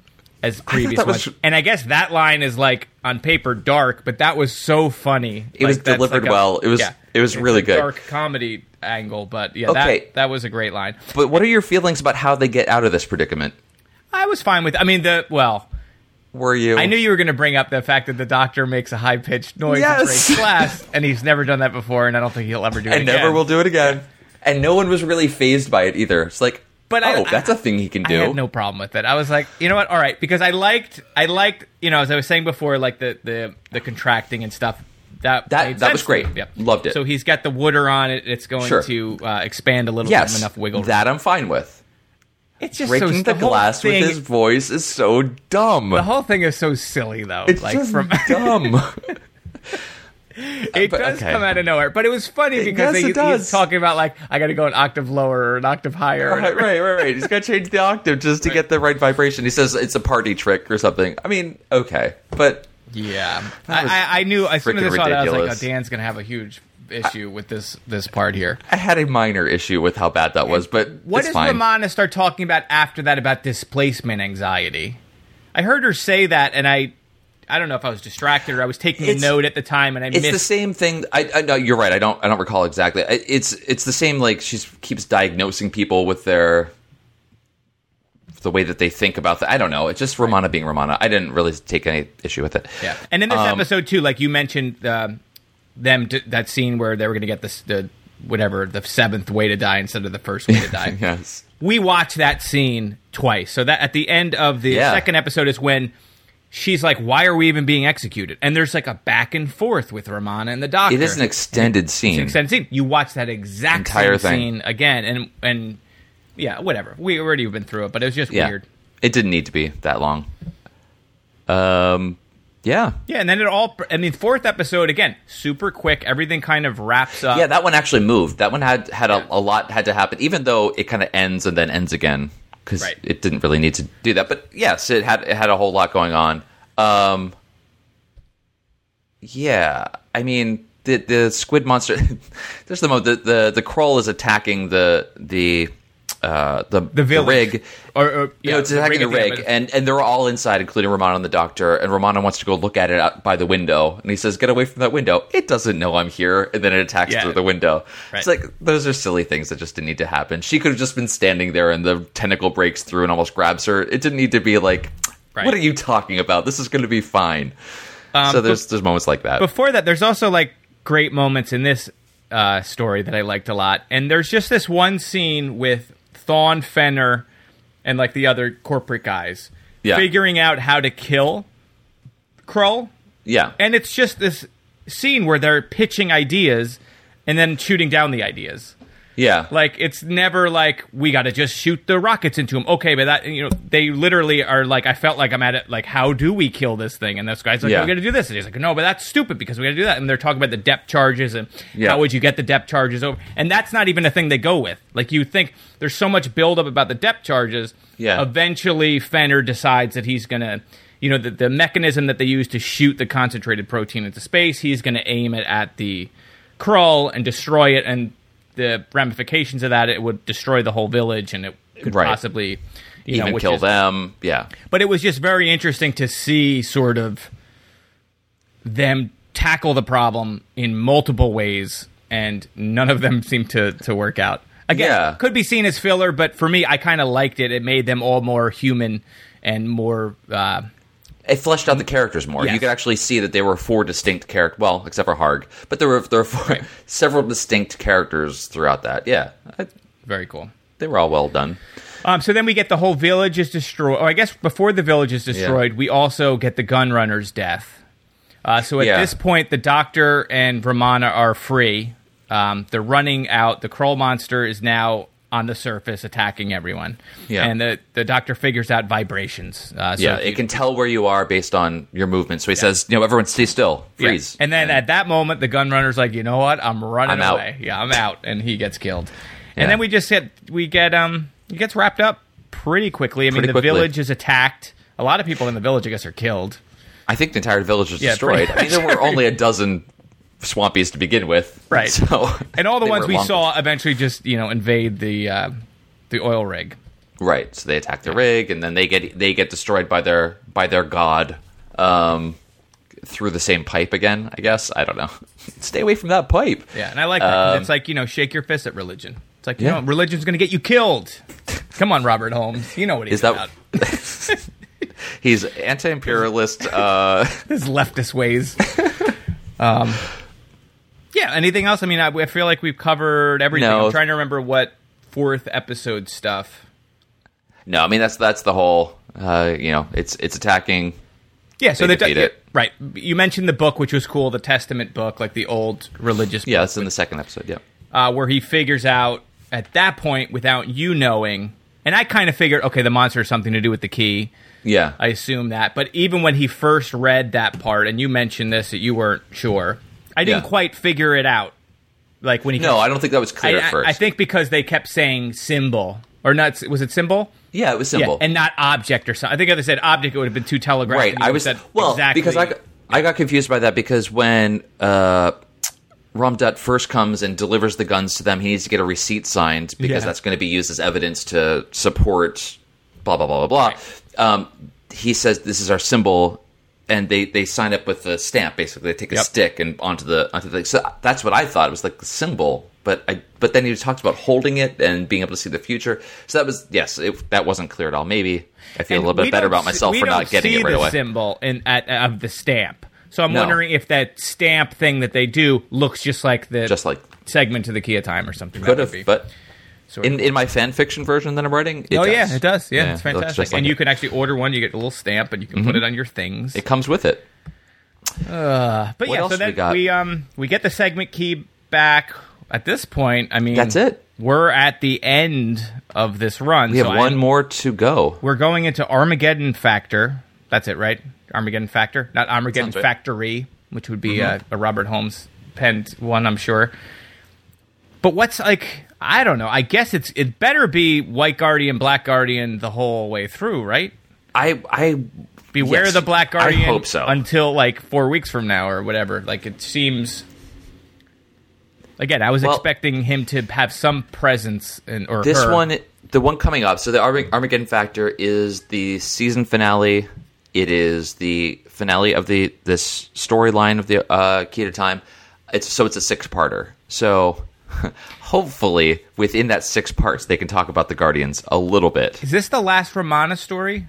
as previous that was- ones. And I guess that line is like on paper dark, but that was so funny. It was Like, that's delivered like a- well. It was- it was really good. Dark comedy angle, but yeah, Okay. that that was a great line. but what are your feelings about how they get out of this predicament? I was fine with. I mean, the well, Were you? I knew you were going to bring up the fact that the doctor makes a high pitched noise Yes. in class, and he's never done that before, and I don't think he'll ever do it and again. never will do it again. And no one was really phased by it either. It's like, But oh, I- that's a thing he can do. I had no problem with it. I was like, you know what? All right, because I liked, I liked, you know, as I was saying before, like the the the contracting and stuff. That That- that was sense to me. great. Yep. Loved it. So he's got the wooder on it. It's going Sure. to uh, expand a little yes, bit, enough wiggle. room. that I'm fine with. it's just Breaking so the whole glass with thing- his voice is so dumb. The whole thing is so silly, though. it's like just from dumb. it but- does okay. come out of nowhere, but it was funny because yes, they, he's talking about like I got to go an octave lower or an octave higher. right, right, right, right. He's got to change the octave just to get the right vibration. He says it's a party trick or something. I mean, okay, but Yeah, I, I, knew as soon as I saw that, I was like, "Oh, Dan's gonna have a huge issue with this this part here." I had a minor issue with how bad that was. But What does fine. Romana start talking about after that about displacement anxiety? I heard her say that, and I, I don't know if I was distracted or I was taking It's- a note at the time, and I It's missed. the same thing. I, I no, you're right. I don't. I don't recall exactly. I- It's it's the same. Like she keeps diagnosing people with their the way that they think about that. I don't know. It's just Romana being Romana. I didn't really take any issue with it. Yeah, and in this Um, episode too, like you mentioned, um, them d- that scene where they were going to get this the whatever the seventh way to die instead of the first way to die. yes. we watched that scene twice. So that at the end of the Yeah. second episode is when she's like, "Why are we even being executed?" And there's like a back and forth with Romana and the doctor. It is an extended It's scene. an extended scene. You watch that exact Entire same scene again, and and yeah, whatever. We already have been through it, but it was just yeah. weird. It didn't need to be that long. Um. Yeah. Yeah, and then it all. I mean, fourth episode again, super quick. Everything kind of wraps up. Yeah, that one actually moved. That one had had a, a lot had to happen, even though it kind of ends and then ends again because Right. it didn't really need to do that. But yes, it had it had a whole lot going on. Um, yeah, I mean the the squid monster. there's the mo the the the Kroll is attacking the the. Uh, the The village. rig, Or- or- you know, it's attacking the at the rig, and and they're all inside, including Romana and the doctor. And Romana wants to go look at it out by the window, and he says, "Get away from that window!" It doesn't know I'm here, and then it attacks Yeah. through the window. Right. It's like those are silly things that just didn't need to happen. She could have just been standing there, and the tentacle breaks through and almost grabs her. It didn't need to be like, Right. "What are you talking about? This is going to be fine." Um, so there's there's moments like that. before that, there's also like great moments in this uh, story that I liked a lot. And there's just this one scene with Thawn Fenner and like the other corporate guys Yeah. figuring out how to kill Kroll. yeah, And it's just this scene where they're pitching ideas and then shooting down the ideas. Yeah, Like it's never like we got to just shoot the rockets into him. Okay, but that you know they literally are like I felt like I'm at it like how do we kill this thing? And this guy's like Yeah. we got to do this. And he's like no, but that's stupid because we got to do that. And they're talking about the depth charges and Yeah. how would you get the depth charges over? And that's not even a thing they go with. Like you think there's so much buildup about the depth charges. Yeah. Eventually, Fenner decides that he's gonna. You know the, the mechanism that they use to shoot the concentrated protein into space. He's going to aim it at the Kroll and destroy it, and the ramifications of that, it would destroy the whole village, and it could Right. possibly you even which kill is- them. Yeah, But it was just very interesting to see sort of them tackle the problem in multiple ways, and none of them seemed to to work out. Again, Yeah. could be seen as filler, but for me, I kind of liked it. It made them all more human and more. Uh, it fleshed out the characters more. Yes. You could actually see that there were four distinct characters. Well, except for Harg, but there were there were four, several distinct characters throughout that. Yeah, I, very cool. they were all well done. Um, so then we get the whole village is destroyed. Or I guess before the village is destroyed, we also get the gun runner's death. Uh, so at Yeah. this point, the doctor and Romana are free. Um, they're running out. The Kroll monster is now on the surface attacking everyone. Yeah. And the, the doctor figures out vibrations. Uh, so yeah, if it can tell where you are based on your movement. So he says, you know, everyone stay still, yeah. freeze. And then at that moment, the gun runner's like, you know what? I'm running I'm out. away. Yeah, I'm out. And he gets killed. And then we just get, we get, um, it gets wrapped up pretty quickly. I mean, the quickly. village is attacked. A lot of people in the village, I guess, are killed. I think the entire village was Yeah, destroyed. I mean, there were only a dozen swampies to begin with, Right. So, And all the ones we saw eventually just, you know, invade the uh, the oil rig. right? So they attack the rig, and then they get they get destroyed by their by their god um, through the same pipe again. I guess I don't know. Stay away from that pipe. Yeah, and I like that. Um, it's like, you know, shake your fist at religion. It's like, you Yeah. know, religion's going to get you killed. Come on, Robert Holmes. You know what he's Is that about. He's anti-imperialist. Uh, his leftist ways. um, yeah. Anything else? I mean, I, I feel like we've covered everything. No. I'm trying to remember what fourth episode stuff. no, I mean that's that's the whole. Uh, you know, it's it's attacking. Yeah. So They that defeat it. right. You mentioned the book, which was cool, the Testament book, like the old religious. Yeah, book, that's in the second episode. Yeah. uh, where he figures out at that point without you knowing. And I kind of figured, okay, the monster has something to do with the key. Yeah. I assume that. But even when he first read that part, and you mentioned this that you weren't sure, I didn't Yeah. quite figure it out. Like when he no, I don't think that was clear I- at first. I think because they kept saying symbol or not. Was it symbol? Yeah, it was symbol. Yeah, and not object or something. I think if they said object, it would have been too telegraphed. right. I was said well exactly. because I got, I got confused by that because when uh, Rohm-Dutt first comes and delivers the guns to them, he needs to get a receipt signed because Yeah. that's going to be used as evidence to support blah blah blah blah blah. Um, he says this is our symbol. And they, they sign up with a stamp. Basically, they take a Yep. stick and onto the onto the. So that's what I thought. It was like the symbol, but I but then he talked about holding it and being able to see the future. So that was yes, it, that wasn't clear at all. Maybe I feel And a little bit better about myself for not getting it right the away. symbol in at, of the stamp. So I'm No. wondering if that stamp thing that they do looks just like the Just like segment to the key of time or something. could That have, but Sort of. in in my fan fiction version that I'm writing, it oh does. yeah, it does. Yeah, it's fantastic. just like and you can actually order one. You get a little stamp, and you can put it on your things. It comes with it. but what yeah, so we then got? we um we get the segment key back. At this point, I mean, That's it. We're at the end of this run. We have so one I'm- more to go. We're going into Armageddon Factor. That's it, right? Armageddon Factor, not Armageddon Sounds right. Factory, which would be Mhm. a, a Robert Holmes penned one, I'm sure. But what's like? I don't know. I guess it's it better be White Guardian, Black Guardian the whole way through, right? I I Beware yes, the Black Guardian. I hope so. Until like four weeks from now or whatever. Like it seems. Again, I was Well- expecting him to have some presence in or this her. one, the one coming up. So the Armag- Armageddon Factor is the season finale. It is the finale of the this storyline of the uh, Key to Time. It's so it's a six parter. So hopefully within that six parts they can talk about the Guardians a little bit. Is this the last Romana story?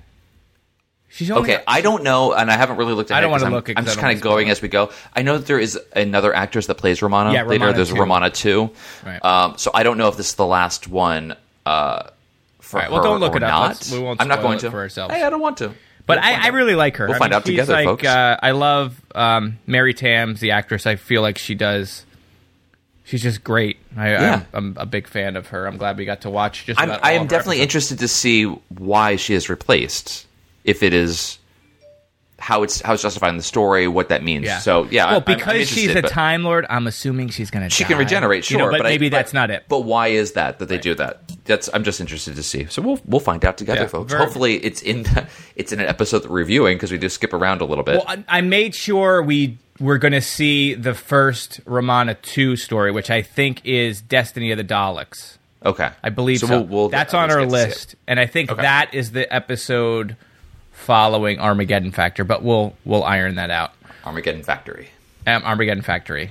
She's only Okay, I don't know, and I haven't really looked at I it. don't 'cause I'm- look I'm just kind of going as we go. I know that there is another actress that plays Romana. Yeah, later. Romana There's two. Romana two. Right. Um, so I don't know if this is the last one uh, for right, well, her don't look or it up. not. Let's- we won't I'm not going to for ourselves. Hey, I don't want to. But We'll I, I really like her. We'll I find mean, out together, like, folks. Uh, I love um, Mary Tamm, the actress. I feel like she does. She's just great. I, Yeah. I'm, I'm a big fan of her. I'm glad we got to watch just I'm, I am definitely episodes. interested to see why she is replaced. If it is how it's how it's justified in the story, what that means. Yeah. So yeah, well, because she's a Time Lord, I'm assuming she's going to. She can regenerate, sure, you know, but, I- maybe but- that's not it. But why is that that they do that? That's I'm just interested to see. So we'll we'll find out together, Yeah, folks. Hopefully, it's in it's in an episode that we're reviewing because we do skip around a little bit. Well, I, I made sure we were going to see the first Romana two story, which I think is Destiny of the Daleks. okay, I believe so. We'll, we'll That's at on our get to see it. list, and I think Okay. that is the episode following Armageddon Factor. But we'll we'll iron that out. Armageddon Factory. Um, Armageddon Factory.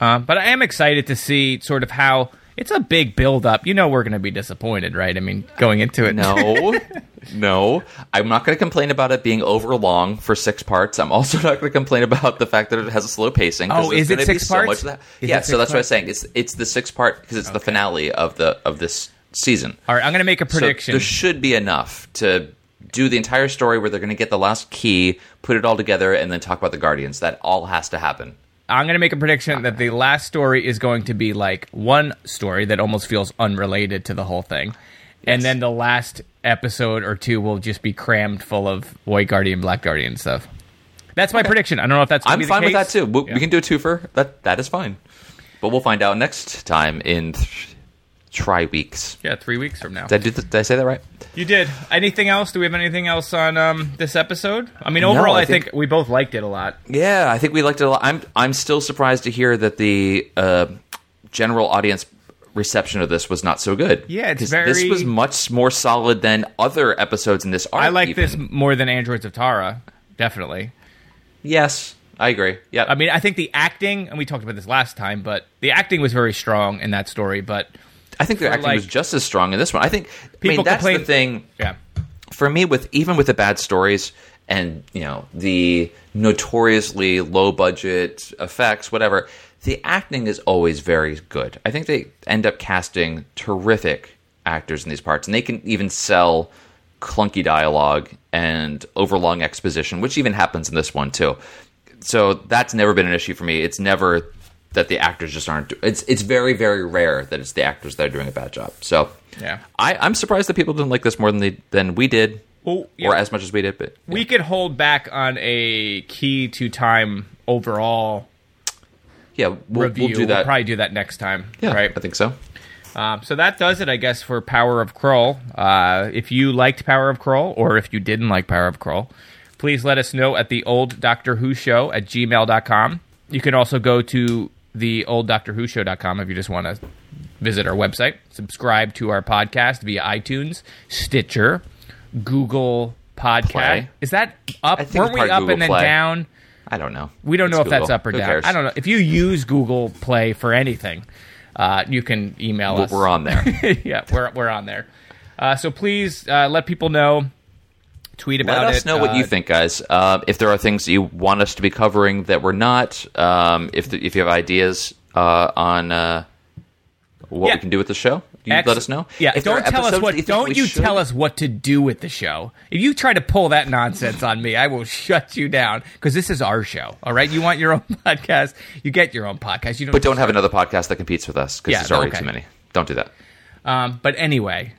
Um, but I am excited to see sort of how it's a big build up. You know, we're going to be disappointed, right? I mean, going into it. No, no, I'm not going to complain about it being over long for six parts. I'm also not going to complain about the fact that it has a slow pacing. Oh, is it six so parts? much of that. Yeah, so that's what I was parts? saying. It's it's the six part because it's the finale of the of this season. All right, I'm going to make a So prediction. there should be enough to do the entire story where they're going to get the last key, put it all together, and then talk about the Guardians. That all has to happen. I'm going to make a prediction that the last story is going to be like one story that almost feels unrelated to the whole thing. And then the last episode or two will just be crammed full of White Guardian, Black Guardian stuff. That's my prediction. I don't know if that's. I'm fine with that too. We, Yeah. we can do a twofer. That that is fine. But we'll find out next time in th- try weeks. Yeah, three weeks from now. Did I, do th- did I say that right? You did. Anything else? Do we have anything else on um, this episode? I mean, overall, I I, think, think- we both liked it a lot. Yeah, I think we liked it a lot. I'm I'm still surprised to hear that the uh, general audience reception of this was not so good. Yeah, it's very- This was much more solid than other episodes in this arc. I like even. this more than Androids of Tara, definitely. Yes, I agree. Yeah, I mean, I think the acting, and we talked about this last time, but the acting was very strong in that story. But I think the for, acting like- was just as strong in this one. I think. I People mean, that's complain- the thing. yeah, for me, with even with the bad stories and you know the notoriously low budget effects, whatever, the acting is always very good. I think they end up casting terrific actors in these parts, and they can even sell clunky dialogue and overlong exposition, which even happens in this one too. So that's never been an issue for me. It's never that the actors just aren't. It's it's very very rare that it's the actors that are doing a bad job. So Yeah. I, I'm surprised that people didn't like this more than they than we did, Well, yeah. or as much as we did. But we could hold back on a key to time overall yeah, we'll, review. we'll do that. probably do that next time. yeah, right. I think so. Um, so that does it, I guess, for Power of Kroll. Uh, if you liked Power of Kroll, or if you didn't like Power of Kroll, please let us know at the old Doctor Who show at gmail.com. You can also go to the old Doctor Who show.com if you just want to visit our website. Subscribe to our podcast via iTunes, Stitcher, Google Podcast. Play. Is that up? Weren't we up Google and then Play. down? I don't know. We don't know It's if that's up or Who down. cares? I don't know. If you use Google Play for anything, uh, you can email We're- us. We're on there. yeah, we're we're on there. Uh, so please uh, let people know. Tweet about it. Let it. us know what Uh, you think, guys. Uh, if there are things that you want us to be covering that we're not, um, if the, if you have ideas uh, on uh, what Yeah. we can do with the show, you Ex- let us know. Yeah, If don't tell us what. you don't you should- tell us what to do with the show. If you try to pull that nonsense on me, I will shut you down because this is our show. All right, you want your own podcast, you get your own podcast. You don't. But don't have another podcast that competes with us because Yeah, there's already okay. too many. Don't do that. Um, but anyway,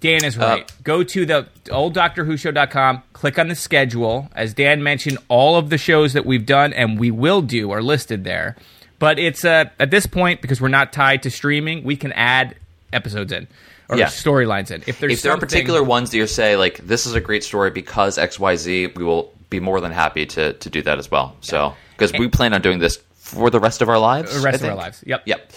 Dan Uh, is right. Go to the old Doctor Who show.com, click on the schedule. As Dan mentioned, all of the shows that we've done and we will do are listed there. But it's uh, at this point, because we're not tied to streaming, we can add episodes in or Yeah. storylines in. If there's if there are particular ones that you say like this is a great story because X Y Z, we will be more than happy to to do that as well. So because we plan on doing this for the rest of our lives. The rest of our lives. Yep. Yep.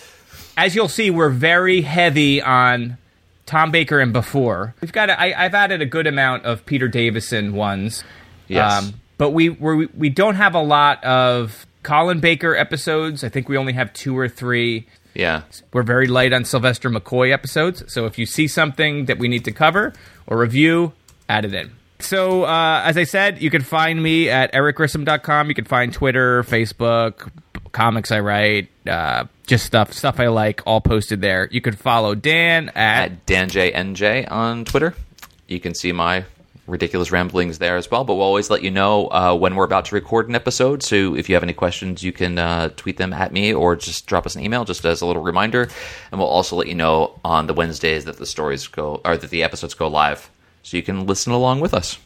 as you'll see, we're very heavy on Tom Baker and before. We've got. I, I've added a good amount of Peter Davison ones. Yes. Um, but we we're, we don't have a lot of Colin Baker episodes. I think we only have two or three. Yeah. We're very light on Sylvester McCoy episodes. So if you see something that we need to cover or review, add it in. So, uh, as I said, you can find me at ericgrissom.com. You can find Twitter, Facebook, comics I write, uh, just stuff, stuff I like, all posted there. You can follow Dan at, At DanJNJ on Twitter. You can see my ridiculous ramblings there as well. But we'll always let you know uh, when we're about to record an episode. So if you have any questions, you can uh, tweet them at me or just drop us an email just as a little reminder. And we'll also let you know on the Wednesdays that the stories go or that the episodes go live, so you can listen along with us.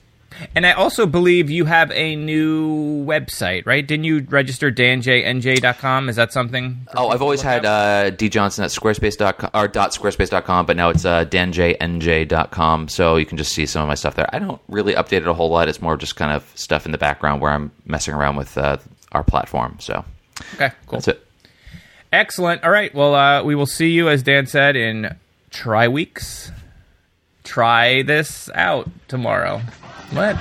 and I also believe you have a new website, right? Didn't you register danjnj.com? Is that something? Oh, I've always had uh, D Johnson at squarespace.com or dot squarespace.com, but now it's uh, danjnj.com. So you can just see some of my stuff there. I don't really update it a whole lot. It's more just kind of stuff in the background where I'm messing around with uh, our platform. So okay, cool. that's it. Excellent. All right. Well, uh, we will see you, as Dan said, in try weeks. Try this out tomorrow. What?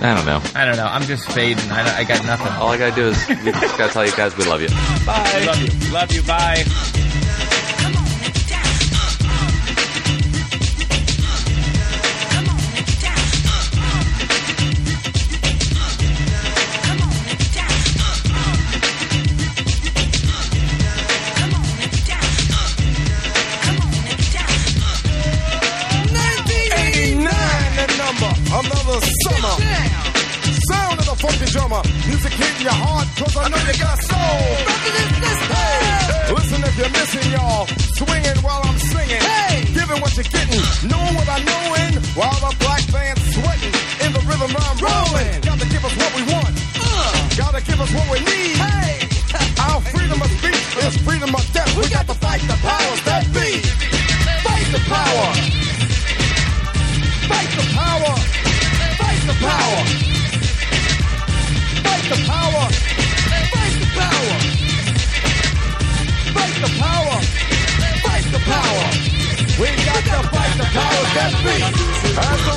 I don't know. I don't know. I'm just fading. I, I got nothing. All I gotta do is we just gotta tell you guys we love you. Bye. Love you. Love you. Bye. Funky. Music hitting your heart, cause I know you got soul. Hey, listen if you're missing, y'all. Swinging while I'm singing. Hey, giving what you're getting. Knowing what I'm knowing. While the black band's sweating. In the rhythm I'm rolling. Gotta give us what we want. Uh. Gotta give us what we need. Hey, our freedom of speech is freedom of death. We got to fight the powers that be. Fight the power. Fight the power! Fight the power! The power! Fight the power! Fight the power! Fight the power! We got to fight the powers that be!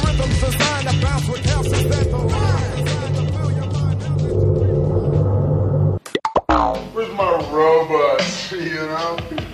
Rhythm's designed to bounce with the line. Where's my robot? You know?